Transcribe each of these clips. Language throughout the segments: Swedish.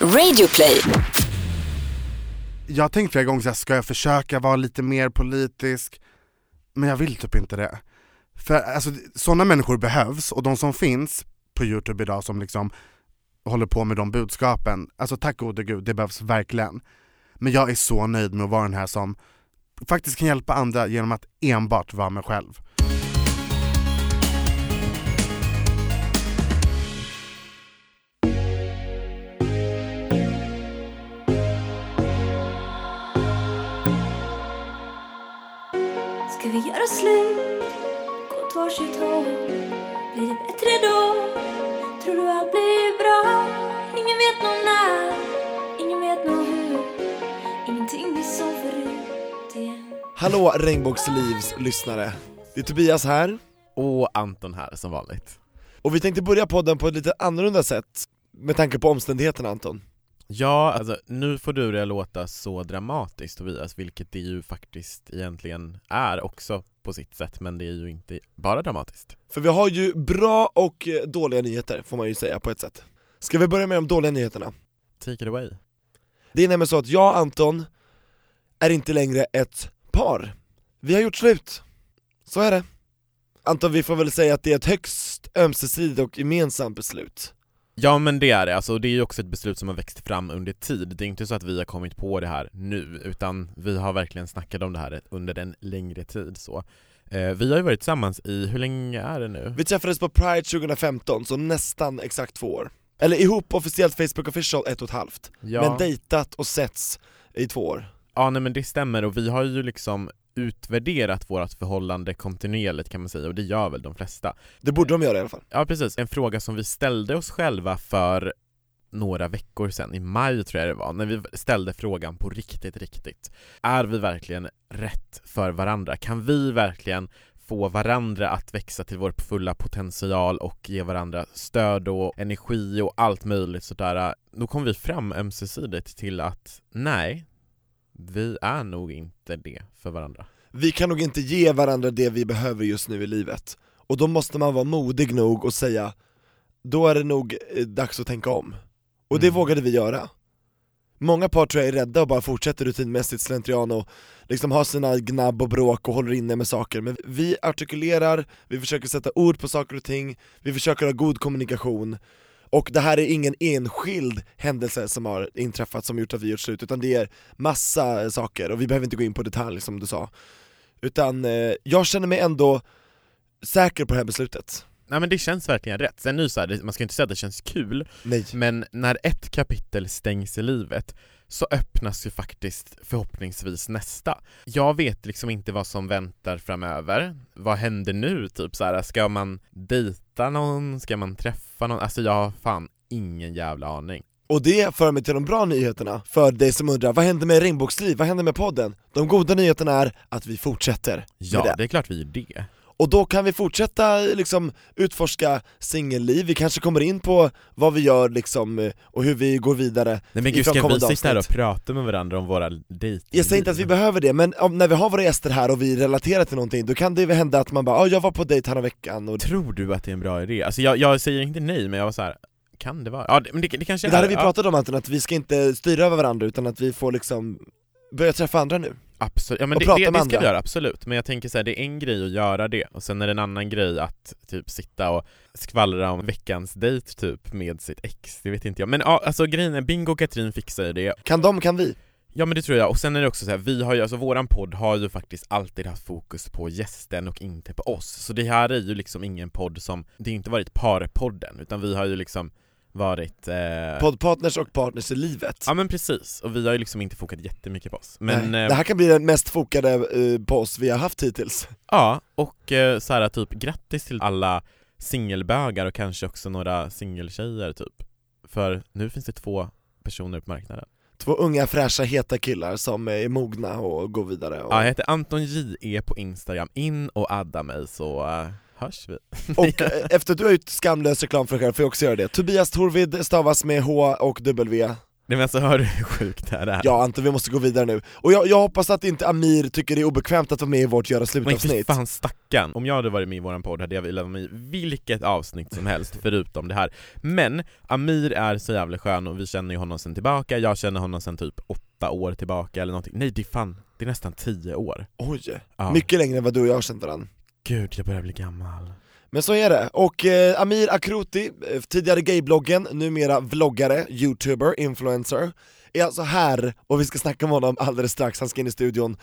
Radioplay. Jag har tänkt flera gånger såhär, ska jag försöka vara lite mer politisk? Men jag vill typ inte det. För alltså, sådana människor behövs och de som finns på youtube idag som liksom håller på med de budskapen, alltså tack gode gud, det behövs verkligen. Men jag är så nöjd med att vara den här som faktiskt kan hjälpa andra genom att enbart vara mig själv. Göra slut? Gå åt varsitt håll? Blir det bättre då? Tror du allt blir bra? Ingen vet nog när, ingen vet nog hur Ingenting blir som förut igen Hallå Regnbågslivs lyssnare, det är Tobias här, Och Anton här som vanligt. och vi tänkte börja podden på ett lite annorlunda sätt med tanke på omständigheterna Anton. Ja, alltså nu får du det låta så dramatiskt Tobias, vilket det ju faktiskt egentligen är också på sitt sätt, men det är ju inte bara dramatiskt. För vi har ju bra och eh, dåliga nyheter får man ju säga på ett sätt. Ska vi börja med de dåliga nyheterna? Take it away. Det är nämligen så att jag och Anton är inte längre ett par. Vi har gjort slut. Så är det. Anton, vi får väl säga att det är ett högst ömsesidigt och gemensamt beslut. Ja men det är det, alltså, det är ju också ett beslut som har växt fram under tid. Det är inte så att vi har kommit på det här nu, utan vi har verkligen snackat om det här under en längre tid så. Eh, vi har ju varit tillsammans i, hur länge är det nu? Vi träffades på Pride 2015, så nästan exakt två år. Eller ihop officiellt Facebook official ett och ett halvt, Ja. men dejtat och setts i två år. Ja nej men det stämmer och vi har ju liksom utvärderat vårt förhållande kontinuerligt kan man säga och det gör väl de flesta. Det borde de göra i alla fall. Ja precis, en fråga som vi ställde oss själva för några veckor sedan, i maj tror jag det var, när vi ställde frågan på riktigt, riktigt. Är vi verkligen rätt för varandra? Kan vi verkligen få varandra att växa till vår fulla potential och ge varandra stöd och energi och allt möjligt sådär. Då kom vi fram ömsesidigt till att nej, vi är nog inte det för varandra. Vi kan nog inte ge varandra det vi behöver just nu i livet. Och då måste man vara modig nog och säga, då är det nog eh, dags att tänka om. Och det Mm. vågade vi göra. Många par tror jag är rädda och bara fortsätter rutinmässigt slentrian och liksom har sina gnabb och bråk och håller inne med saker, men vi artikulerar, vi försöker sätta ord på saker och ting, vi försöker ha god kommunikation, och det här är ingen enskild händelse som har inträffat som gjort att vi gjort slut, utan det är massa saker, och vi behöver inte gå in på detalj som du sa. Utan eh, jag känner mig ändå säker på det här beslutet. Nej men det känns verkligen rätt. Sen nu så här, man ska inte säga att det känns kul, Nej. men när ett kapitel stängs i livet så öppnas ju faktiskt förhoppningsvis nästa. Jag vet liksom inte vad som väntar framöver. Vad händer nu? Typ så här, ska man dejta någon? Ska man träffa någon? Alltså jag har fan ingen jävla aning. Och det för mig till de bra nyheterna, för dig som undrar, vad händer med Regnbågsliv? Vad händer med podden? De goda nyheterna är att vi fortsätter Ja, det. det är klart vi gör det. Och då kan vi fortsätta liksom utforska singelliv, vi kanske kommer in på vad vi gör liksom, och hur vi går vidare Nej men gud, ska vi sitta här och prata med varandra om våra dejting? Jag säger inte att vi behöver det, men om, när vi har våra gäster här och vi relaterar till någonting, då kan det väl hända att man bara ah, jag var på dejt häromveckan och Tror du att det är en bra idé? Alltså jag, jag säger inte nej, men jag var så här. kan det vara? Ja, det, men det, det kanske Det här är, har vi pratat om Anton, att vi ska inte styra över varandra utan att vi får liksom börja träffa andra nu Absolut, ja men det, det, det ska andra. vi göra, absolut. Men jag tänker så här, det är en grej att göra det, och sen är det en annan grej att typ sitta och skvallra om veckans dejt typ med sitt ex, det vet inte jag. Men ja, alltså grejen är, Bingo och Katrin fixar ju det. Kan de, kan vi? Ja men det tror jag, och sen är det också så här, vi har ju, alltså våran podd har ju faktiskt alltid haft fokus på gästen och inte på oss. Så det här är ju liksom ingen podd som, det har inte varit parpodden, utan vi har ju liksom varit... Eh... Poddpartners och partners i livet Ja men precis, och vi har ju liksom inte fokat jättemycket på oss. Men Nej. eh, Det här kan bli den mest fokade eh, på oss vi har haft hittills Ja, och eh, så här typ grattis till alla singelbögar och kanske också några singeltjejer typ. För nu finns det två personer på marknaden. Två unga fräscha heta killar som är mogna och går vidare och, Ja, jag heter Anton J.E. på Instagram, in och adda mig så eh, hörs vi. och eh, efter att du har gjort skamlös reklam för dig själv får jag också göra det. Tobias Torvid stavas med H och W. Nej men alltså hör du hur sjukt det här är? Ja Anton vi måste gå vidare nu, och jag, jag hoppas att inte Amir tycker det är obekvämt att vara med i vårt göra Men slut-avsnitt. fan stackarn, om jag hade varit med i våran podd hade jag velat vara med i vilket avsnitt som helst förutom det här. Men Amir är så jävla skön och vi känner ju honom sen tillbaka, jag känner honom sen typ åtta år tillbaka eller någonting. Nej det är fan, det är nästan tio år. Oj, ja. mycket längre än vad du och jag har känt varandra Gud, jag börjar bli gammal. Men så är det, och eh, Amir Akroti, eh, tidigare gaybloggen, numera vloggare, youtuber, influencer är alltså här och vi ska snacka med honom alldeles strax, han ska in i studion.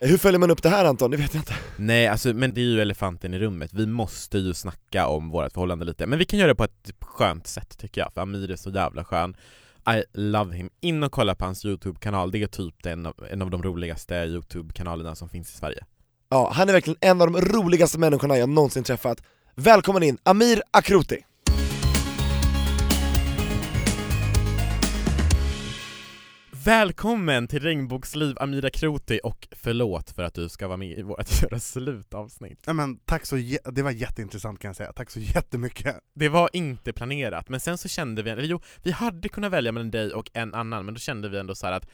Hur följer man upp det här Anton? Det vet jag inte. Nej alltså, men det är ju elefanten i rummet, vi måste ju snacka om vårt förhållande lite. Men vi kan göra det på ett skönt sätt tycker jag, för Amir är så jävla skön. I love him. In och kolla på hans YouTube-kanal, det är typ en av, en av de roligaste YouTube-kanalerna som finns i Sverige Ja, han är verkligen en av de roligaste människorna jag någonsin träffat. Välkommen in, Amir Akroti! Välkommen till Regnbågsliv Amira Kroti och förlåt för att du ska vara med i vårt Göra slut-avsnitt. Ja, men tack så, det var jätteintressant kan jag säga, tack så jättemycket. Det var inte planerat, men sen så kände vi, eller jo, vi hade kunnat välja mellan dig och en annan, men då kände vi ändå så här att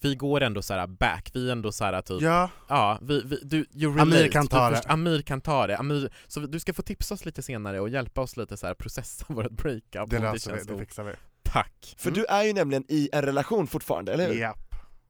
vi går ändå så här back, vi är ändå så här typ Ja, Ja, vi, vi, du, you Amir relate. kan ta du det. först- Amir kan ta det, Amir, så du ska få tipsa oss lite senare och hjälpa oss lite så här processa vårt breakup det löser vi, det fixar vi Tack! För Mm. du är ju nämligen i en relation fortfarande, eller hur? Ja,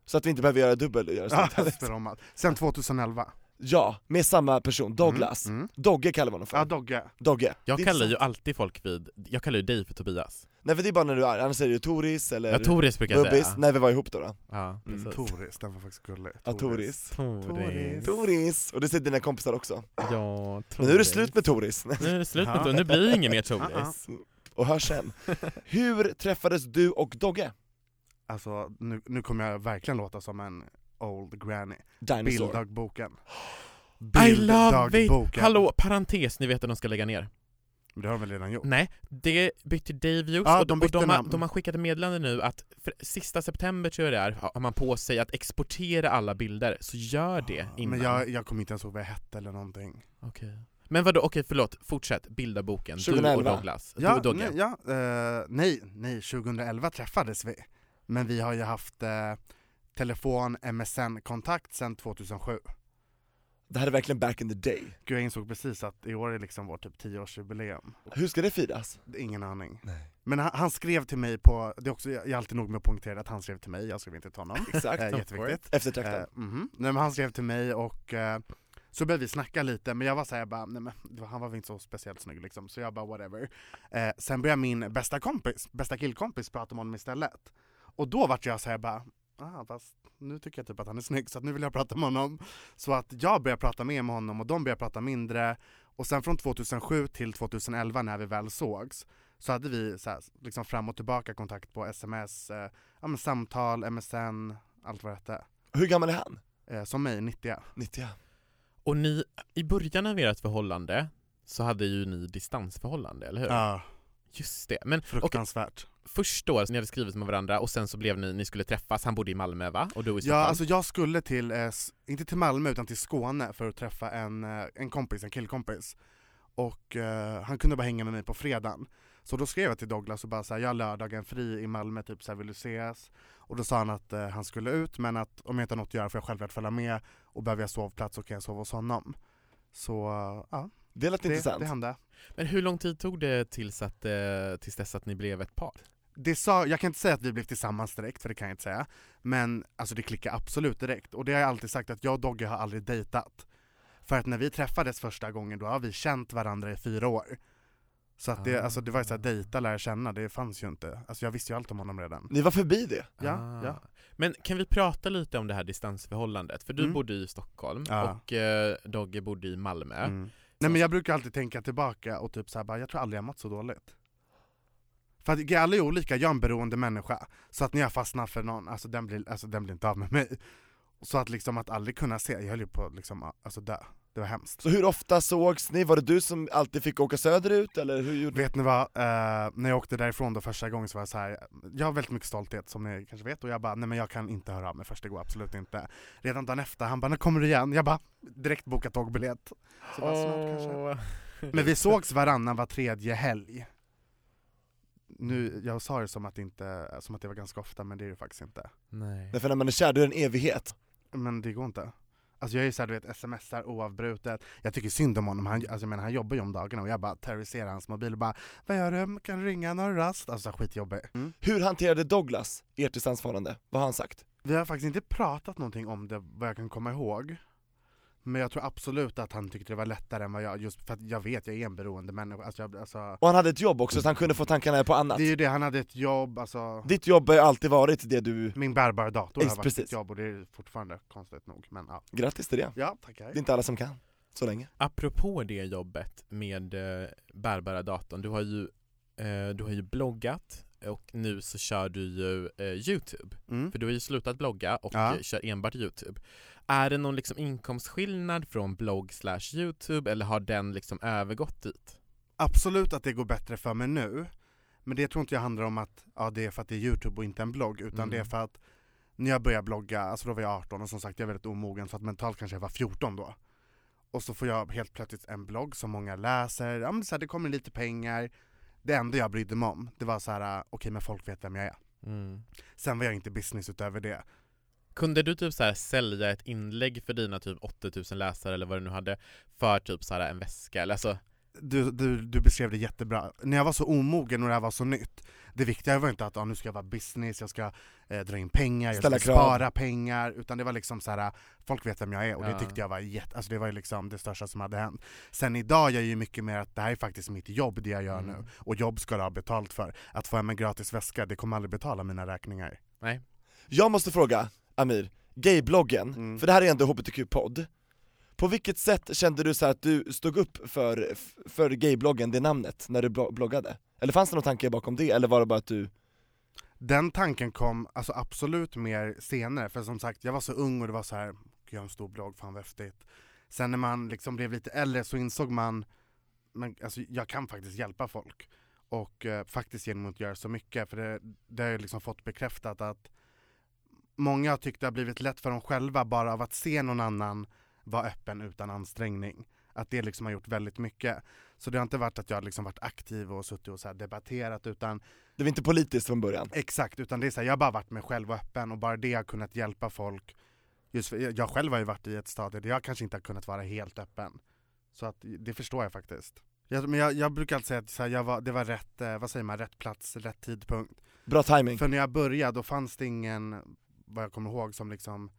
Så att vi inte behöver göra dubbel göra ja det spelar om allt. Sen 2011 Ja, med samma person, Douglas. Mm, mm. Dogge kallar vi honom för. Ja, Dogge Dogge. Jag kallar sant. ju alltid folk vid, jag kallar ju dig för Tobias Nej för det är bara när du är annars är det ju Toris eller Ja, Toris brukar jag Bubbis, säga när vi var ihop då, då. Ja, Mm. precis Toris, den var faktiskt gullig Ja, Toris. Toris Toris! Och det säger dina kompisar också. Ja, Toris Men nu är det slut med Toris. Nu är det slut med. Toris, nu blir det ingen mer. Toris Och hör sen. Hur träffades du och Dogge? Alltså nu, nu kommer jag verkligen låta som en old granny Dinosaur. Bilddagboken I love it! Bilddagboken. Hallå, parentes, ni vet att de ska lägga ner Men det har de väl redan gjort? Nej, det bytte Dave Hughes Ja, och, de och de, har, de har skickat meddelande nu att för sista september tror jag det är, har man på sig att exportera alla bilder, så gör det innan. Men jag, jag kommer inte ens ihåg vad jag hette eller någonting Okej. Men vadå, okej förlåt, fortsätt, bilda boken, du och 2011. Douglas, du Ja, och Dogge. nej, ja eh, nej, nej, 2011 träffades vi Men vi har ju haft eh, telefon, MSN-kontakt sedan 2007 Det här är verkligen back in the day. Gud jag insåg precis att i år är liksom vårt typ 10-årsjubileum Hur ska det firas? Ingen aning Nej. Men han, han skrev till mig på, det är också, jag är alltid nog med att poängtera att han skrev till mig, jag skrev inte till honom Exakt. eh, Jätteviktigt Eftertraktad. Eh, mhm. Nej men han skrev till mig och eh, så började vi snacka lite, men jag var såhär, jag bara, nej men han var väl inte så speciellt snygg liksom, så jag bara whatever. Eh, sen började min bästa kompis, bästa killkompis prata om honom istället. Och då vart jag såhär bara, ah, fast nu tycker jag typ att han är snygg så att nu vill jag prata med honom. Så att jag började prata mer med honom och de började prata mindre. Och sen från 2007 till 2011 när vi väl sågs, så hade vi så här, liksom fram och tillbaka kontakt på sms, eh, ja, men samtal, MSN, allt vad det hette. Hur gammal är han? Eh, som mig, 90 90 Och ni, i början av ert förhållande så hade ju ni distansförhållande, eller hur? Ja, Just det, men fruktansvärt. Först då, ni hade skrivit med varandra och sen så blev ni, ni skulle träffas, han bodde i Malmö va? Och du i Ja, alltså jag skulle till, eh, inte till Malmö utan till Skåne för att träffa en, eh, en kompis, en killkompis. Och eh, han kunde bara hänga med mig på fredagen. Så då skrev jag till Douglas och bara såhär, jag har lördagen fri i Malmö, typ såhär, vill du ses? Och då sa han att eh, han skulle ut, men att om jag inte har något att göra får jag självklart följa med och behöver jag sovplats så kan jag sova hos honom. Så eh, ja, Det lät det, intressant. det hände. Men hur lång tid tog det tills, att, eh, tills dess att ni blev ett par? Det sa, jag kan inte säga att vi blev tillsammans direkt, för det kan jag inte säga. Men alltså det klickade absolut direkt. Och det har jag alltid sagt att jag och Dogge har aldrig dejtat. För att när vi träffades första gången, då har vi känt varandra i fyra år. Så att det, Ah. alltså det var ju såhär, dejta, lära känna, det fanns ju inte. Alltså jag visste ju allt om honom redan. Ni var förbi det? Ja, Ah. ja. Men kan vi prata lite om det här distansförhållandet? För du Mm. bodde i Stockholm Ja. och eh, Dogge bodde i Malmö. Mm. Nej men jag brukar alltid tänka tillbaka och typ såhär, bara, jag tror aldrig jag mått så dåligt. För att alla är olika, jag är en beroende människa. Så att när jag fastnar för någon, alltså den blir, alltså, den blir inte av med mig. Så att liksom att aldrig kunna se, jag höll ju på att liksom, alltså dö. Det var hemskt. Så hur ofta sågs ni? Var det du som alltid fick åka söderut eller hur gjorde Vet ni vad, eh, när jag åkte därifrån då första gången så var jag så här. jag har väldigt mycket stolthet som ni kanske vet och jag bara, nej men jag kan inte höra av mig först, det går absolut inte. Redan dagen efter, han bara, när kommer du igen? Jag bara, direkt boka tågbiljett. Så bara, snart kanske. Åh. Men vi sågs varannan var tredje helg. Nu, jag sa det som att, det inte, som att det var ganska ofta men det är det faktiskt inte. Nej. Därför när man är kär, då är det en evighet. Men det går inte. Alltså jag är ju såhär du vet, smsar oavbrutet, jag tycker synd om honom, han, alltså, jag menar, han jobbar ju om dagarna och jag bara terroriserar hans mobil och bara Vad gör du? Kan du ringa någon rast? Alltså skitjobbig. Mm. Hur hanterade Douglas ert distansförhållande? Vad har han sagt? Vi har faktiskt inte pratat någonting om det vad jag kan komma ihåg Men jag tror absolut att han tyckte det var lättare än vad jag, just för att jag vet, jag är en beroende människa alltså, jag, alltså, Och han hade ett jobb också så han kunde få tankarna på annat. Det är ju det, han hade ett jobb, alltså Ditt jobb har ju alltid varit det du... Min bärbara dator Ex- har varit precis. mitt jobb och det är fortfarande konstigt nog, men ja Grattis till det. Ja, tackar Det är inte alla som kan, så länge. Apropå det jobbet med eh, bärbara datorn, du har ju, eh, du har ju bloggat och nu så kör du ju eh, Youtube. mm. För du har ju slutat blogga och Ja. kör enbart Youtube. Är det någon liksom inkomstskillnad från blogg slash Youtube eller har den liksom övergått dit? Absolut att det går bättre för mig nu Men det tror inte jag handlar om att ja, det är för att det är Youtube och inte en blogg utan Mm. det är för att när jag började blogga, alltså då var jag 18 och som sagt jag är väldigt omogen så att mentalt kanske jag var 14 då Och så får jag helt plötsligt en blogg som många läser, ja men det, så här, det kommer lite pengar Det enda jag brydde mig om, det var så här: okej men folk vet vem jag är Mm. Sen var jag inte business utöver det Kunde du typ så här sälja ett inlägg för dina typ 8000 läsare eller vad du nu hade för typ så här en väska eller alltså du, du, du beskrev det jättebra. När jag var så omogen och det här var så nytt, det viktiga var inte att ah, nu ska jag vara business, jag ska eh, dra in pengar, jag Ställa ska krav. spara pengar, utan det var liksom så här. folk vet vem jag är och Ja. det tyckte jag var jätte, alltså det var ju liksom det största som hade hänt. Sen idag jag är ju mycket mer att det här är faktiskt mitt jobb det jag gör Mm. nu, och jobb ska du ha betalt för. Att få hem en gratis väska, det kommer aldrig betala mina räkningar. nej. Jag måste fråga, Amir, gaybloggen, Mm. för det här är ändå HBTQ-podd På vilket sätt kände du så att du stod upp för, för gaybloggen, det namnet, när du blo- bloggade? Eller fanns det någon tanke bakom det, eller var det bara att du... Den tanken kom alltså absolut mer senare, för som sagt jag var så ung och det var så här, jag har en stor blogg, fan vad häftigt. Sen när man liksom blev lite äldre så insåg man, men, alltså, jag kan faktiskt hjälpa folk. Och eh, faktiskt genom att göra så mycket, för det, det har jag liksom fått bekräftat att många har tyckt det har blivit lätt för dem själva bara av att se någon annan vara öppen utan ansträngning. Att det liksom har gjort väldigt mycket. Så det har inte varit att jag liksom varit aktiv och suttit och så debatterat utan Det var inte politiskt från början? Exakt, utan det är så här, jag har bara varit mig själv och öppen och bara det har kunnat hjälpa folk. Just för, jag jag själv har ju varit i ett stadie där jag kanske inte har kunnat vara helt öppen. Så att det förstår jag faktiskt. Jag, men jag, jag brukar alltid säga att så här, jag var, det var rätt, eh, vad säger man, rätt plats, rätt tidpunkt. Bra timing. För när jag började då fanns det ingen, vad jag kommer ihåg, som liksom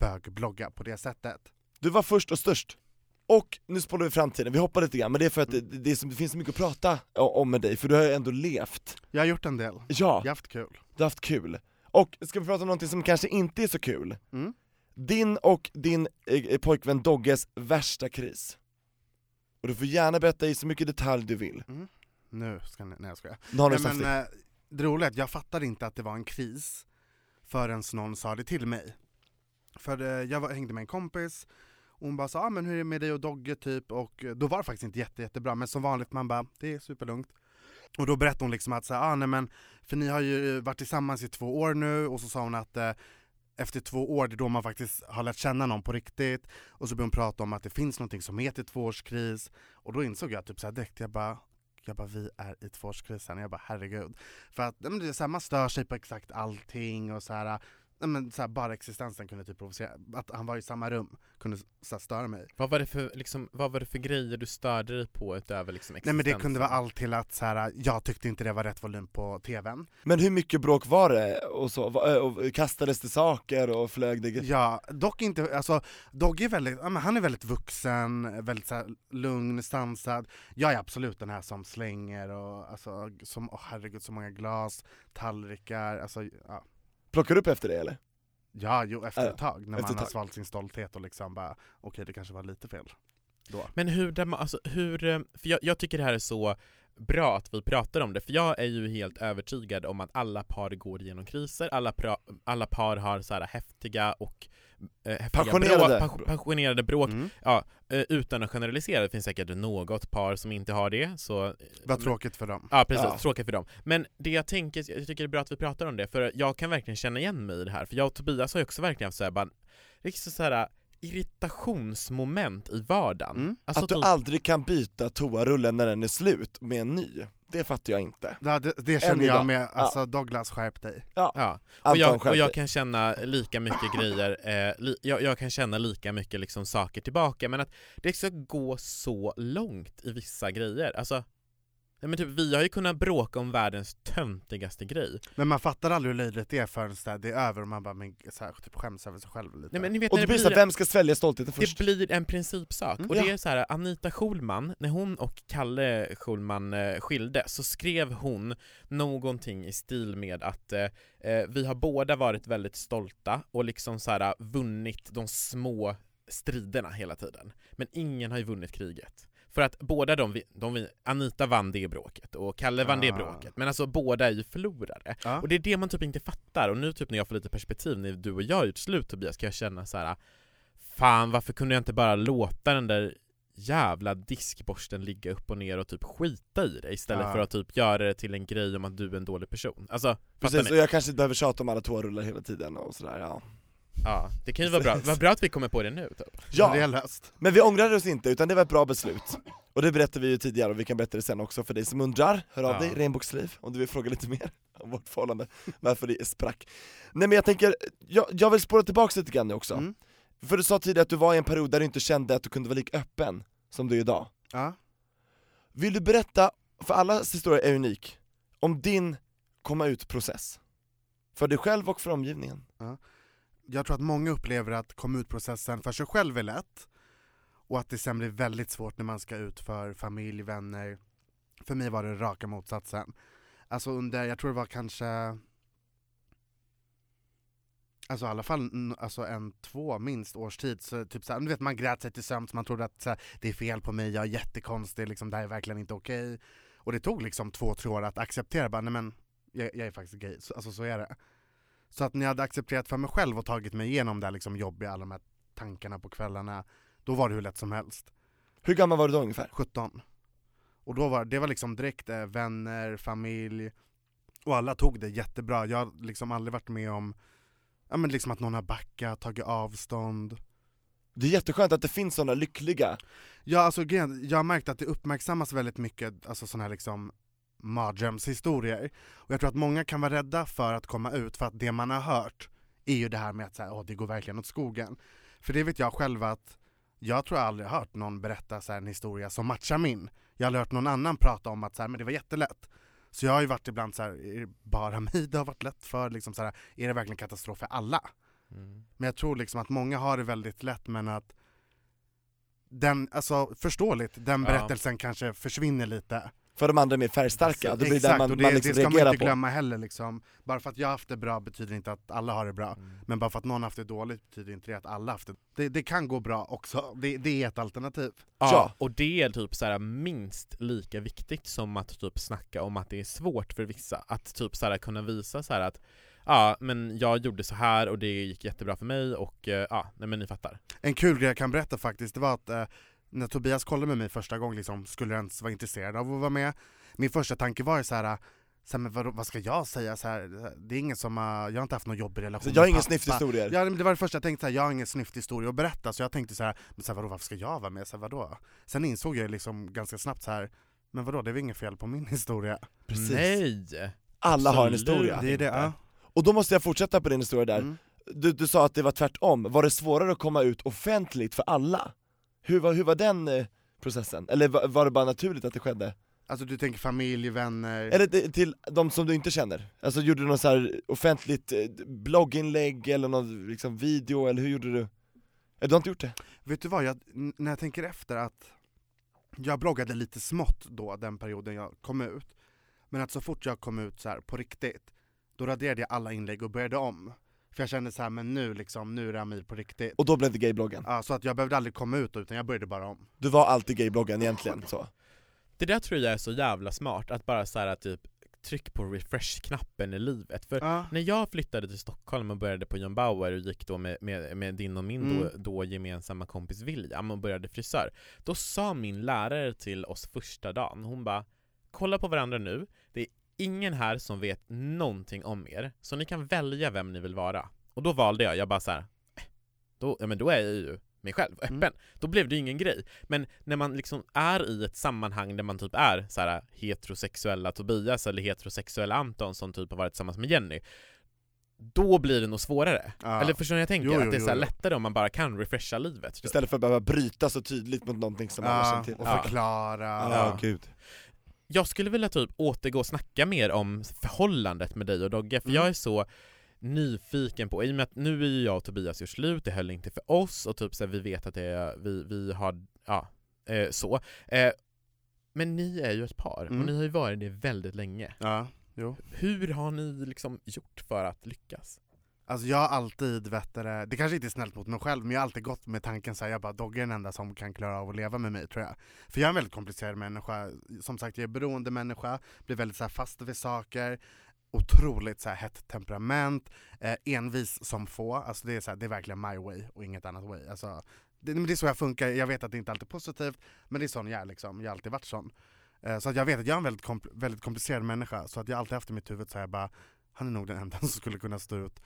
bögblogga på det sättet. Du var först och störst. Och nu spolar vi framtiden, vi hoppar lite grann, men det är för att det, det, är så- det finns så mycket att prata om med dig, för du har ju ändå levt. Jag har gjort en del, Ja, jag har haft kul. du har haft kul. Och ska vi prata om någonting som kanske inte är så kul? Mm. Din och din eh, pojkvän Dogges värsta kris. Och du får gärna berätta i så mycket detalj du vill. Nu ska ni, nej jag skojar. Nu har du Nej, men, eh, det roliga är att jag fattade inte att det var en kris förrän någon sa det till mig. För eh, jag var, hängde med en kompis, och hon bara sa ah, men hur är det med dig och Dogge typ, och eh, då var det faktiskt inte jätte, jättebra, men som vanligt man bara, det är superlugnt. Och då berättade hon liksom att så här, ah, nej, men, för ni har ju eh, varit tillsammans i två år nu, och så sa hon att eh, efter två år, det är då man faktiskt har lärt känna någon på riktigt, och så började hon prata om att det finns något som heter tvåårskris, och då insåg jag typ så här direkt, jag bara jag bara vi är i tvåårskrisen, jag bara herregud. För att det är så här, man stör sig på exakt allting och så här, nej, men så här, bara existensen kunde typ provocera, att han var i samma rum kunde så här, störa mig. Vad var, det för, liksom, vad var det för grejer du störde dig på utöver liksom Nej men det kunde existensen? vara allt till att så här, jag tyckte inte det var rätt volym på tvn. Men hur mycket bråk var det? Och så, och kastades det saker och flög det Ja, dock inte, alltså Dogge är väldigt, han är väldigt vuxen, väldigt så här, lugn, sansad. Jag är absolut den här som slänger och alltså, som, åh herregud så många glas, tallrikar, alltså ja. Plockar du upp efter det eller? Ja, jo efter ett tag, när efter man har svalt sin stolthet och liksom bara, okej det kanske var lite fel. Då. Men hur, alltså, hur eh, för jag, jag tycker det här är så bra att vi pratar om det, för jag är ju helt övertygad om att alla par går igenom kriser, alla, pra, alla par har så här häftiga och eh, häftiga Passionerade. bråk, passionerade bråk, Mm. ja, eh, utan att generalisera, det finns säkert något par som inte har det, så... eh, Vad tråkigt för dem. Ja precis, Ja. tråkigt för dem. Men det jag tänker, jag tycker det är bra att vi pratar om det, för jag kan verkligen känna igen mig i det här, för jag och Tobias har ju också verkligen haft såhär bara, liksom såhär irritationsmoment i vardagen. Mm. Alltså att du aldrig kan byta toarullen när den är slut med en ny. Det fattar jag inte. Ja, det, det känner jag med, alltså Douglas skärp dig. Ja, och Anton, jag, och jag kan känna lika mycket grejer, eh, li, jag, jag kan känna lika mycket liksom saker tillbaka, men att det ska gå så långt i vissa grejer, alltså Nej, men typ, vi har ju kunnat bråka om världens töntigaste grej. Men man fattar aldrig hur löjligt det är förrän så det är över och man bara men, så här, typ skäms över sig själv lite. Nej, men ni vet Och då blir det så blir, här, vem ska svälja stoltheten först? det blir en principsak, Mm. och Ja. det är så här, Anita Schulman, när hon och Kalle Schulman eh, skilde, så skrev hon någonting i stil med att eh, eh, vi har båda varit väldigt stolta och liksom så här, vunnit de små striderna hela tiden. Men ingen har ju vunnit kriget. För att båda de, de Anita vann det bråket och Kalle vann det Ah. bråket, men alltså båda är ju förlorare. Ja. Och det är det man typ inte fattar, och nu typ när jag får lite perspektiv, när du och jag har gjort slut Tobias, kan jag känna så här. Fan varför kunde jag inte bara låta den där jävla diskborsten ligga upp och ner och typ skita i det istället Ja. för att typ göra det till en grej om att du är en dålig person. Alltså, Precis, och jag kanske inte behöver tjata om alla tårullar hela tiden och sådär, ja. Ja, det kan ju vara bra. Vad bra att vi kommer på det nu typ. Ja. Det Ja, löst. men vi ångrade oss inte, utan det var ett bra beslut. Och det berättade vi ju tidigare, och vi kan berätta det sen också för dig som undrar, hör av Ja. dig, regnbågsliv, om du vill fråga lite mer om vårt förhållande, varför det sprack. Nej men jag tänker, jag, jag vill spåra tillbaka lite grann nu också. Mm. För du sa tidigare att du var i en period där du inte kände att du kunde vara lika öppen som du är idag. Ja. Vill du berätta, för allas historia är unik, om din komma ut-process? För dig själv och för omgivningen. Jag tror att många upplever att komma ut-processen för sig själv är lätt och att det sen blir väldigt svårt när man ska ut för familj, vänner. För mig var det raka motsatsen. Alltså under, jag tror det var kanske Alltså i alla fall alltså en, två minst års tid, så typ såhär, du vet man grät sig till sömns, man trodde att såhär, det är fel på mig, jag är jättekonstig, liksom, det här är verkligen inte okej. Och det tog liksom två, tre år att acceptera, bara, nej men jag, jag är faktiskt gay, så, alltså så är det. Så att när jag hade accepterat för mig själv och tagit mig igenom det här liksom jobbiga, alla de här tankarna på kvällarna, då var det hur lätt som helst. Hur gammal var du då ungefär? 17. Och då var det var liksom direkt eh, vänner, familj, och alla tog det jättebra. Jag har liksom aldrig varit med om ja, men liksom att någon har backat, tagit avstånd. Det är jätteskönt att det finns sådana lyckliga, Ja, alltså, jag har märkt att det uppmärksammas väldigt mycket, alltså sådana här liksom mardrömshistorier. Och jag tror att många kan vara rädda för att komma ut, för att det man har hört är ju det här med att så här, det går verkligen åt skogen. För det vet jag själv att jag tror jag aldrig hört någon berätta så här, en historia som matchar min. Jag har aldrig hört någon annan prata om att så här, men det var jättelätt. Så jag har ju varit ibland så här, är det bara mig det har varit lätt för? Liksom så här, är det verkligen katastrof för alla? Mm. Men jag tror liksom att många har det väldigt lätt men att den, alltså förståeligt, den Ja. berättelsen kanske försvinner lite. För de andra är mer färgstarka, då blir det där man, och det, man liksom det ska man inte på. glömma heller liksom. Bara för att jag har haft det bra betyder inte att alla har det bra. Mm. Men bara för att någon har haft det dåligt betyder inte det att alla har haft det. Det, det kan gå bra också, det, det är ett alternativ. Ja, Ja. och det är typ så här minst lika viktigt som att typ snacka om att det är svårt för vissa. Att typ så här kunna visa så här att ja, men jag gjorde så här och det gick jättebra för mig och eh, ja, nej men ni fattar. En kul grej jag kan berätta faktiskt, det var att eh, när Tobias kollade med mig första gången, liksom, skulle jag ens vara intresserad av att vara med? Min första tanke var ju så här, så här men vad, vad ska jag säga? Så här, det är ingen som har, jag har inte haft någon jobbig relation jag har ingen pappa. snyfthistorier. Ja, det var det första jag tänkte, så här, jag har ingen snyfthistoria att berätta, så jag tänkte så här, men så här, vadå, varför ska jag vara med? Så här, vadå? Sen insåg jag liksom ganska snabbt så här, men vadå, det är väl inget fel på min historia? Precis. Nej! Alla har en historia. Det är det, ja. Och då måste jag fortsätta på din historia där. Mm. Du, du sa att det var tvärtom, var det svårare att komma ut offentligt för alla? Hur var, hur var den eh, processen? Eller var, var det bara naturligt att det skedde? Alltså du tänker familj, vänner? Eller till de som du inte känner? Alltså gjorde du något så offentligt eh, blogginlägg eller någon liksom, video, eller hur gjorde du? Eller du har inte gjort det? Vet du vad, jag, när jag tänker efter att jag bloggade lite smått då, den perioden jag kom ut. Men att så fort jag kom ut så här på riktigt, då raderade jag alla inlägg och började om. För jag kände så här, men nu liksom, nu är Amir på riktigt. Och då blev det gaybloggen? Ja, så att jag behövde aldrig komma ut utan jag började bara om. Du var alltid gaybloggen egentligen, så? Det där tror jag är så jävla smart, att bara så här typ tryck på refresh-knappen i livet. För Ja. när jag flyttade till Stockholm och började på John Bauer och gick då med, med, med din och min då, Mm. då gemensamma kompis William och började frisör, då sa min lärare till oss första dagen, hon bara Kolla på varandra nu, det ingen här som vet någonting om er, så ni kan välja vem ni vill vara. Och då valde jag, jag bara så här, "Eh, då, ja men då är jag ju mig själv, öppen, Mm. då blev det ju ingen grej. Men när man liksom är i ett sammanhang där man typ är så här heterosexuella Tobias eller heterosexuella Anton som typ har varit tillsammans med Jenny, då blir det nog svårare. Ja. Eller förstår ni jag tänker? Jo, jo, att det är så här jo, lättare om man bara kan refresha livet. typ. Istället för att behöva bryta så tydligt mot någonting som alla Ja, känner till. och förklara. Ja, Ja. gud. Jag skulle vilja typ återgå och snacka mer om förhållandet med dig och Dogge, för Mm. jag är så nyfiken på, i och med att nu är ju jag och Tobias gjort slut, det höll inte för oss och typ så här, vi vet att det är, vi, vi har, ja, eh, så. Eh, men ni är ju ett par Mm. och ni har ju varit det väldigt länge. Ja, jo. Hur har ni liksom gjort för att lyckas? Alltså jag har alltid, vet det det kanske inte är snällt mot mig själv, men jag har alltid gått med tanken så här, jag bara Dogge är den enda som kan klara av att leva med mig tror jag. För jag är en väldigt komplicerad människa, som sagt jag är beroende människa, blir väldigt så här fast vid saker, otroligt så här hett temperament, eh, envis som få, alltså det är, så här, det är verkligen my way och inget annat way. Alltså, det, men det är så jag funkar, jag vet att det inte alltid är positivt, men det är sån jag är liksom, jag har alltid varit sån. Eh, så att jag vet att jag är en väldigt, kompl- väldigt komplicerad människa, så att jag alltid haft i mitt huvud så här, bara, han är nog den enda som skulle kunna stå ut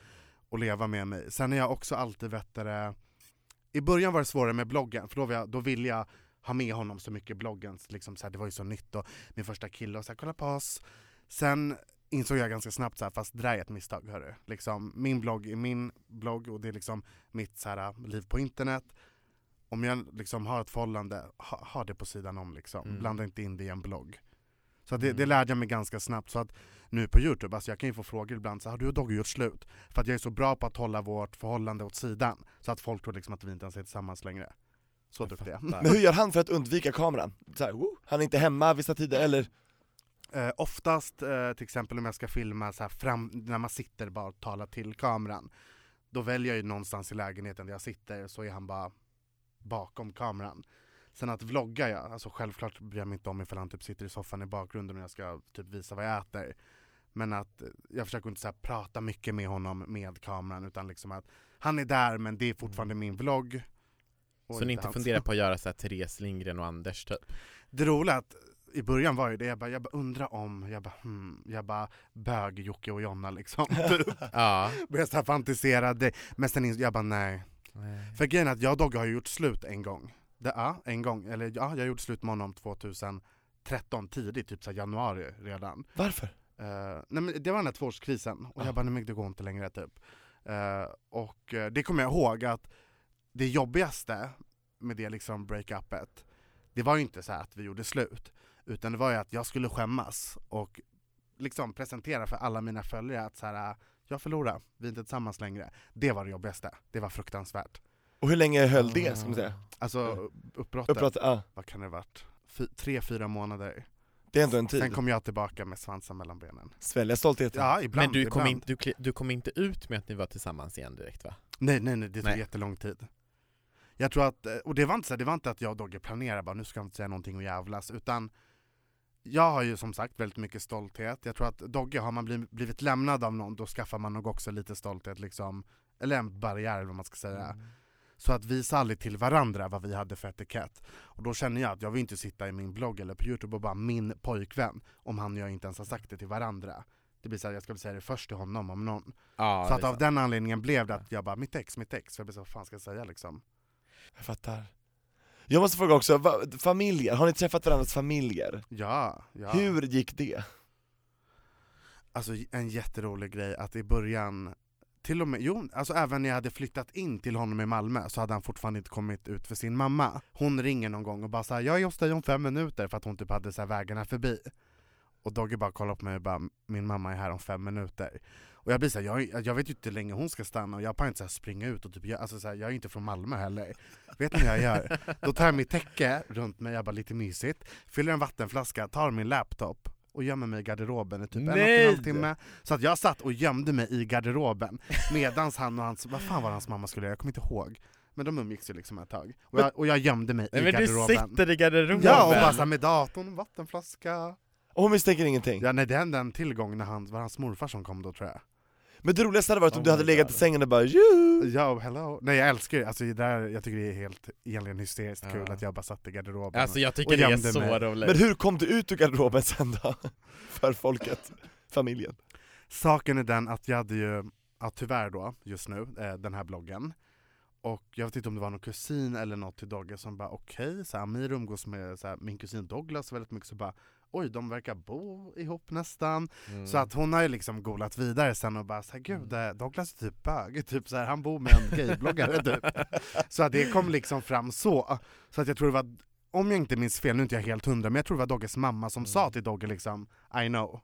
och leva med mig. Sen är jag också alltid vettare, i början var det svårare med bloggen, för då, var jag, då ville jag ha med honom så mycket i bloggen, liksom, så här, det var ju så nytt och min första kille och så här, kolla på oss. Sen insåg jag ganska snabbt så här, fast det där är ett misstag hörru. Liksom, min blogg är min blogg och det är liksom mitt så här, liv på internet. Om jag liksom har ett förhållande, ha, ha det på sidan om liksom. Mm. Blanda inte in det i en blogg. Så att det, Mm. det lärde jag mig ganska snabbt. Så att nu på youtube, alltså jag kan ju få frågor ibland, så har du och Dogge gjort slut? För att jag är så bra på att hålla vårt förhållande åt sidan, så att folk tror liksom att vi inte ens är tillsammans längre. Så duktiga. Men hur gör han för att undvika kameran? Här, han är inte hemma vissa tider, eller? Eh, oftast, eh, till exempel om jag ska filma så fram, när man sitter bara och talar till kameran, då väljer jag ju någonstans i lägenheten där jag sitter, så är han bara bakom kameran. Sen att vlogga jag, alltså självklart bryr jag mig inte om ifall han typ sitter i soffan i bakgrunden och jag ska typ visa vad jag äter. Men att jag försöker inte så prata mycket med honom med kameran, utan liksom att han är där men det är fortfarande min vlogg. Så ni inte funderar på att göra så här Therese Lindgren och Anders typ? Det roliga är att i början var ju det, jag bara, jag bara undrar om, jag bara hmm, jag bara bög Jocke och Jonna liksom. Typ. Ja. Började så här fantisera, det, men sen jag bara nej. För grejen är att jag och Dogge har ju gjort slut en gång. Det, ja, en gång, eller ja, jag gjorde slut med honom 2013 tidigt, typ så januari redan. Varför? Eh, nej men det var den här tvåårskrisen, och Ah. jag bara nej men det går inte längre typ. Eh, och eh, det kommer jag ihåg att det jobbigaste med det liksom breakupet, det var ju inte så att vi gjorde slut, utan det var ju att jag skulle skämmas och liksom presentera för alla mina följare att så här, jag förlorar, vi är inte tillsammans längre. Det var det jobbigaste, det var fruktansvärt. Och hur länge höll det, ska man säga? Alltså uppbrottet, Uppbrott, ja. vad kan det ha varit? Fy, tre, fyra månader. Det är ändå en Sen tid. kom jag tillbaka med svansen mellan benen. Svälja stoltheten. Ja, ibland. Men du kom, ibland. in, du, du kom inte ut med att ni var tillsammans igen direkt va? Nej nej nej, det tog Nej. jättelång tid. Jag tror att, eh, och det var inte så det var inte att jag och Dogge planerade bara nu ska jag inte säga någonting och jävlas, utan jag har ju som sagt väldigt mycket stolthet. Jag tror att Dogge, har man blivit, blivit lämnad av någon, då skaffar man nog också lite stolthet liksom, eller en barriär eller vad man ska säga. Mm. Så att visa aldrig till varandra vad vi hade för etikett. Och då känner jag att jag vill inte sitta i min blogg eller på youtube och bara min pojkvän, om han och jag inte ens har sagt det till varandra. Det blir så här, jag ska väl säga det först till honom om någon. Ja, så att av sant. den anledningen blev det att jag bara, mitt ex, mitt ex. För jag blev så, vad fan ska jag säga liksom? Jag fattar. Jag måste fråga också, familjer, har ni träffat varandras familjer? Ja, ja. Hur gick det? Alltså en jätterolig grej att i början, till och med, jo, alltså även när jag hade flyttat in till honom i Malmö så hade han fortfarande inte kommit ut för sin mamma. Hon ringer någon gång och bara såhär, jag är hos dig om fem minuter för att hon typ hade så här vägarna förbi. Och Dogge bara kollar på mig och bara, min mamma är här om fem minuter. Och jag blir såhär, jag, jag vet ju inte hur länge hon ska stanna och jag kan inte så här springa ut och typ, jag, alltså så här, jag är inte från Malmö heller. Vet ni vad jag gör? Då tar jag mitt täcke runt mig, jag bara lite mysigt, fyller en vattenflaska, tar min laptop och gömmer mig i garderoben i typ en och en Nej! halv timme. Så att jag satt och gömde mig i garderoben medans han och hans, vad fan var hans mamma skulle göra? Jag kommer inte ihåg. Men de umgicks ju liksom ett tag. Och jag, och jag gömde mig Nej, i men du garderoben. sitter i garderoben! Ja, och bara så här med datorn, vattenflaska. Och hon misstänker ingenting? Ja nej det hände en tillgång när han, var hans morfar som kom då tror jag. Men det roligaste hade varit om Oh du hade legat God. i sängen och bara! Ja, hello. Nej jag älskar det, alltså det där, jag tycker det är helt egentligen hysteriskt Ja. kul att jag bara satt i garderoben. Alltså jag Och tycker det är så mig. roligt. Men hur kom du ut ur garderoben sen då? För folket, familjen? Saken är den att jag hade ju, ja, tyvärr då, just nu, eh, den här bloggen. och jag vet inte om det var någon kusin eller något till Dogge som bara okej, okay, Amir umgås med så här, min kusin Douglas väldigt mycket, så bara oj de verkar bo ihop nästan. Mm. Så att hon har ju liksom golat vidare sen och bara såhär, gud Mm. eh, Douglas är typ bög, typ så här, han bor med en gaybloggare typ. Så att det kom liksom fram så. Så att jag tror det var, om jag inte minns fel, nu är inte jag helt hundra, men jag tror det var Dogges mamma som Mm. sa till Dogge liksom, I know.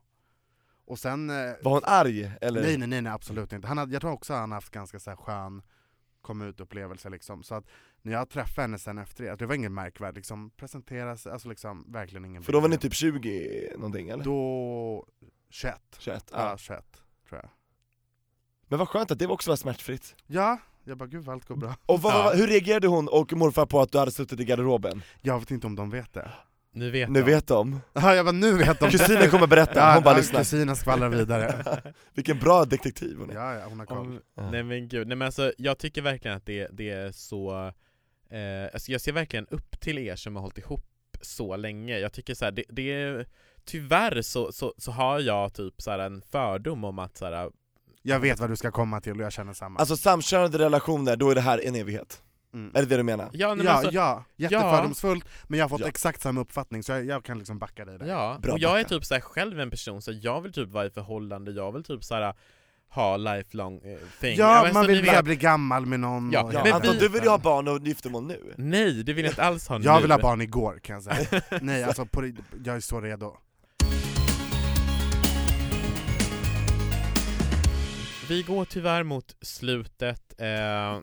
Och sen... eh, Var hon arg eller? Nej nej nej, nej absolut inte. Han hade, jag tror också han haft ganska så här skön kom ut upplevelse liksom. Så att när jag träffade henne sen efter det, att det var inget märkvärdigt, liksom presentera sig, alltså liksom verkligen ingen För då var ni typ 20 någonting eller? Då... 21. 21? Ja, Ja. 21 tror jag. Men vad skönt att det också var smärtfritt. Ja, jag bara gud allt går bra. Och vad, Ja. hur reagerade hon och morfar på att du hade suttit i garderoben? Jag vet inte om de vet det. Nu vet Nu de. vet de. Ja, jag bara nu vet de. Kusinen kommer berätta, Ja, hon bara ja, lyssnar. Kusinen skvallrar vidare. Vilken bra detektiv hon är. Ja, ja, hon har koll. Om, nej men gud, nej men alltså jag tycker verkligen att det, det är så eh, alltså jag ser verkligen upp till er som har hållit ihop så länge. Jag tycker så här, det, det är Tyvärr så, så, så har jag typ så här en fördom om att så här, Jag vet vad du ska komma till och jag känner samma. Alltså samkönade relationer, då är det här en evighet. Mm. Är det det du menar? Ja, men Ja, alltså, ja, jättefördomsfullt, men jag har fått Ja. exakt samma uppfattning så jag, jag kan liksom backa dig där. Ja, Bra och jag är backa. typ så här själv en person, så jag vill typ vara i förhållande, jag vill typ så här ha lifelong eh, thing Ja, men man vill bara bli gammal med någon Ja, och Ja, men Anton, vi- du vill ju ha barn och giftermål nu. Nej, det vill jag inte alls ha Jag nu vill ha barn igår kan jag säga. Nej alltså, på, jag är så redo. Vi går tyvärr mot slutet, eh,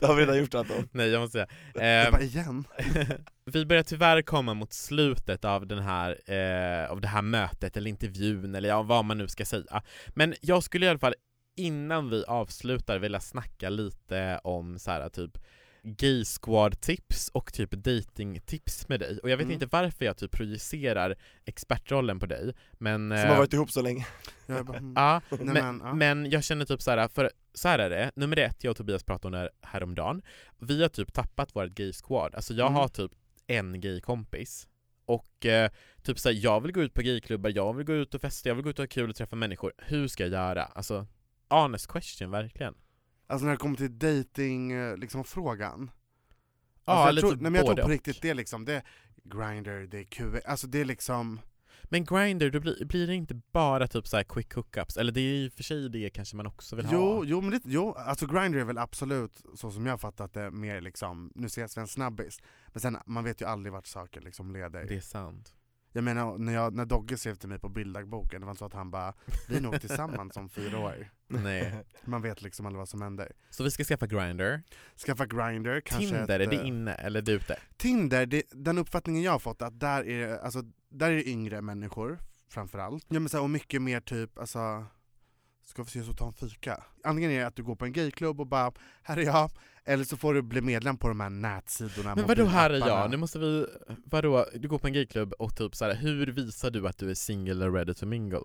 Det har vi redan gjort Anton. nej jag måste säga eh, bara igen? Vi börjar tyvärr komma mot slutet av den här, eh, av det här mötet eller intervjun eller ja, vad man nu ska säga. Men jag skulle i alla fall innan vi avslutar vilja snacka lite om så här typ gay squad tips och typ dating tips med dig. Och jag vet Mm. inte varför jag typ projicerar expertrollen på dig, men... Som eh, har varit ihop så länge. Jag bara, mm. Ja, Nej, men, men, ja. men jag känner typ så här, för så här är det, nummer ett, jag och Tobias pratade om det här häromdagen, vi har typ tappat vårt gay squad, alltså jag Mm. har typ en gay kompis och eh, typ såhär, jag vill gå ut på gayklubbar, jag vill gå ut och festa, jag vill gå ut och ha kul och träffa människor, hur ska jag göra? Alltså, honest question verkligen Alltså när det kommer till dating, eh, liksom frågan. Ja, alltså, jag lite tror, nej, men jag tror på och. riktigt det är liksom, det är Grindr, det är QX, alltså det är liksom Men Grindr, då blir, blir det inte bara typ så här quick hookups, eller det är i och för sig det kanske man också vill Jo, ha jo, men det, jo, alltså Grindr är väl absolut, så som jag fattat det, mer liksom, nu ses vi en snabbis. Men sen, man vet ju aldrig vart saker liksom leder. Det är sant Jag menar, när, jag, när Dogge skrev till mig på bilddagboken, det var inte så att han bara 'Vi är nog tillsammans om fyra år' Nej, Man vet liksom aldrig vad som händer. så vi ska skaffa Grindr, Skaffa Grindr, kanske Tinder, ett, är det eh, inne eller det ute? Tinder, det, den uppfattningen jag har fått att där är, alltså, där är det yngre människor framförallt. Ja men så här, och mycket mer typ, alltså Ska vi ses och ta en fika? Antingen är det att du går på en gayklubb och bara 'Här är jag' Eller så får du bli medlem på de här nätsidorna Men vadå här är jag? Nu måste vi, vadå, du går på en gayklubb och typ så här, hur visar du att du är single eller ready to mingle?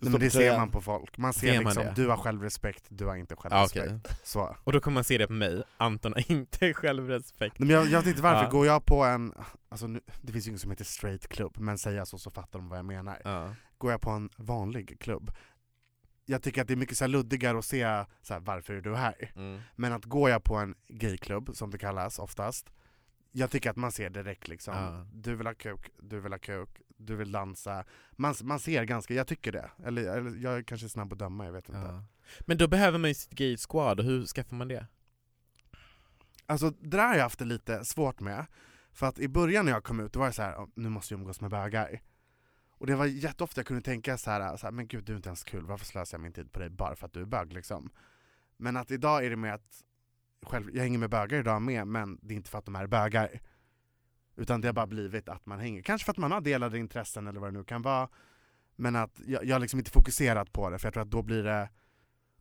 Nej, men det ser man på folk, man ser, Ser man liksom, det? du har självrespekt, du har inte Ja självrespekt. okej, Så. och då kommer man se det på mig, Anton har inte självrespekt Nej, men jag, jag tänkte varför, Ja. går jag på en, alltså nu, det finns ju inget som heter straight club, men säger så så fattar de vad jag menar. ja. Går jag på en vanlig klubb, jag tycker att det är mycket så luddigare att se så här, varför är du här? Mm. Men att går jag på en gayklubb, som det kallas oftast, jag tycker att man ser direkt liksom, Ja. du vill ha kuk, du vill ha kuk, du vill dansa. Man, man ser ganska, jag tycker det. Eller, eller jag är kanske snabb att döma, jag vet inte. Ja. Men då behöver man ju sitt gay squad, hur skaffar man det? Alltså det där har jag haft det lite svårt med. För att i början när jag kom ut, då var det så här, "Åh, nu måste jag umgås med bögar. Och det var jätteofta jag kunde tänka så här, så här, men gud du är inte ens kul, varför slösar jag min tid på dig bara för att du är bög liksom? Men att idag är det med att, själv, jag hänger med bögar idag med, men det är inte för att de är bögar. Utan det har bara blivit att man hänger, kanske för att man har delade intressen eller vad det nu kan vara. Men att jag, jag har liksom inte fokuserat på det, för jag tror att då blir det,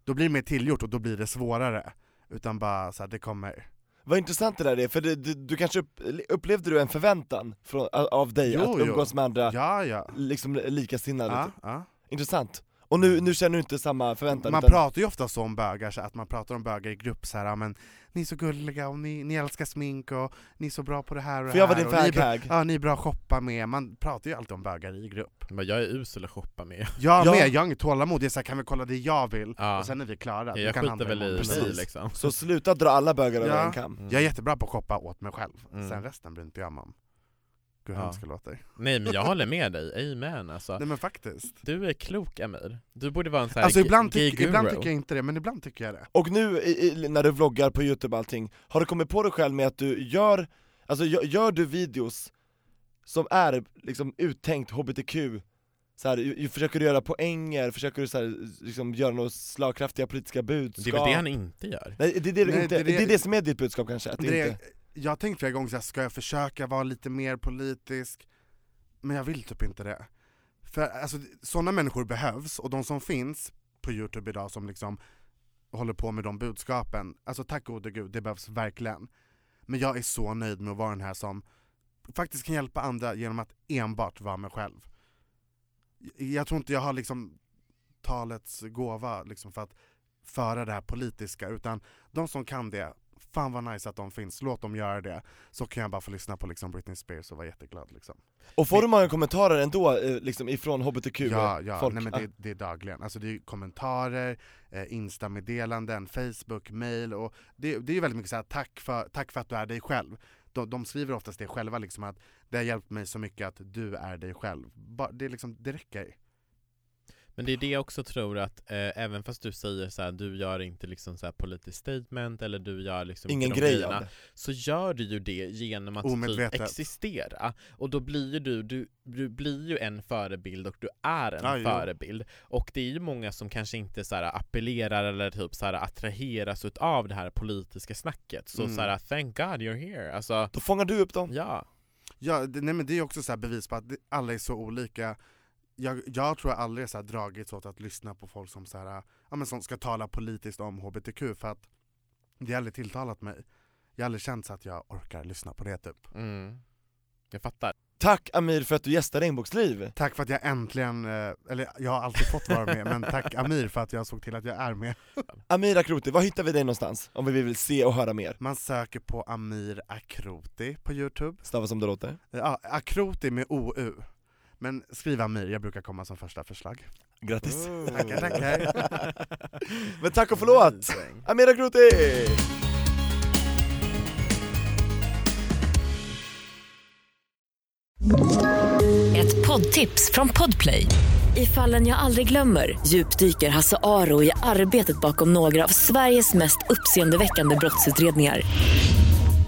då blir det mer tillgjort och då blir det svårare. Utan bara så här, det kommer. Vad intressant det där är, för det, du, du kanske upp, upplevde du en förväntan från, av dig Jo, att jo. umgås med andra Ja, ja. liksom likasinnade? ja, typ? ja. Intressant. Och nu, nu känner du inte samma förväntan? Man utan... pratar ju ofta så om bögar, så att man pratar om bögar i grupp så här, men ni är så gulliga och ni, ni älskar smink och ni är så bra på det här och det Får jag här vara din och ni är bra-? Ja, ni är bra att shoppa med, man pratar ju alltid om bögar i grupp. Men jag är usel att shoppa med. Jag Ja. med, jag har inget tålamod, jag är så här, kan vi kolla det jag vill? Ja. Och sen är vi klara. Du Jag kan skiter handla väl i imorgon. Precis. mig liksom. Så sluta dra alla bögar över Ja. en kam. Jag är jättebra på att shoppa åt mig själv, Mm. sen resten bryr inte jag mig om. Gud Ja. hemskt det låter. Nej men jag håller med dig, amen alltså. Nej men faktiskt. Du är klok Amir. Du borde vara en sån här Alltså ibland, tyck, ibland tycker jag inte det, men ibland tycker jag det. Och nu i, i, när du vloggar på youtube och allting, har du kommit på dig själv med att du gör, alltså gör, gör du videos som är liksom uttänkt hbtq, så här, ju- ju- försöker du göra poänger, försöker du så här, liksom göra några slagkraftiga politiska budskap? Det är väl det han inte gör? Nej det är det, Nej, inte, det är det, det- är det som är ditt budskap kanske, att det det inte jag har tänkt flera gånger så här, ska jag försöka vara lite mer politisk? Men jag vill typ inte det. För alltså, sådana människor behövs, och de som finns på youtube idag som liksom håller på med de budskapen, alltså tack gode gud, det behövs verkligen. Men jag är så nöjd med att vara den här som faktiskt kan hjälpa andra genom att enbart vara mig själv. Jag tror inte jag har liksom talets gåva liksom för att föra det här politiska, utan de som kan det, fan vad nice att de finns, låt dem göra det. Så kan jag bara få lyssna på liksom Britney Spears och vara jätteglad liksom. Och får du många kommentarer ändå, eh, liksom ifrån hbtq Ja, ja folk? nej, men Ah. det, det är dagligen. Alltså det är kommentarer, eh, Insta-meddelanden, Facebook, mail och det, det är ju väldigt mycket så här, tack för, tack för att du är dig själv. De, de skriver oftast det själva, liksom att det har hjälpt mig så mycket att du är dig själv. Ba, det, är liksom, det räcker. Men det är det jag också tror att, eh, även fast du säger så här, du gör inte liksom så här politiskt statement eller du gör liksom Ingen grej grejerna, så gör du ju det genom att typ existera. Och då blir ju du, du, du blir ju en förebild och du är en jo. förebild. Och det är ju många som kanske inte så här appellerar eller typ så här attraheras av det här politiska snacket. Så Mm. så här, thank God you're here. Alltså, Då fångar du upp dem? ja. Ja, det, nej, men det är också så här bevis på att alla är så olika. Jag, jag tror jag aldrig så här dragits åt att lyssna på folk som, så här, ja, men som ska tala politiskt om HBTQ för att det har aldrig tilltalat mig. Jag har aldrig känt så att jag orkar lyssna på det typ. Mm. Jag fattar. Tack Amir för att du gästade Regnbågsliv! Tack för att jag äntligen, eh, eller jag har alltid fått vara med, men tack Amir för att jag såg till att jag är med. Amir Akroti, var hittar vi dig någonstans? Om vi vill se och höra mer? Man söker på Amir Akroti på youtube. Stava som det låter. Ja, Akroti med OU. Men skriv Amir, jag brukar komma som första förslag. Grattis! Tackar, tackar. Men tack och förlåt! Amir Akroti! Ett poddtips från Podplay. I fallen jag aldrig glömmer djupdyker Hasse Aro i arbetet bakom några av Sveriges mest uppseendeväckande brottsutredningar.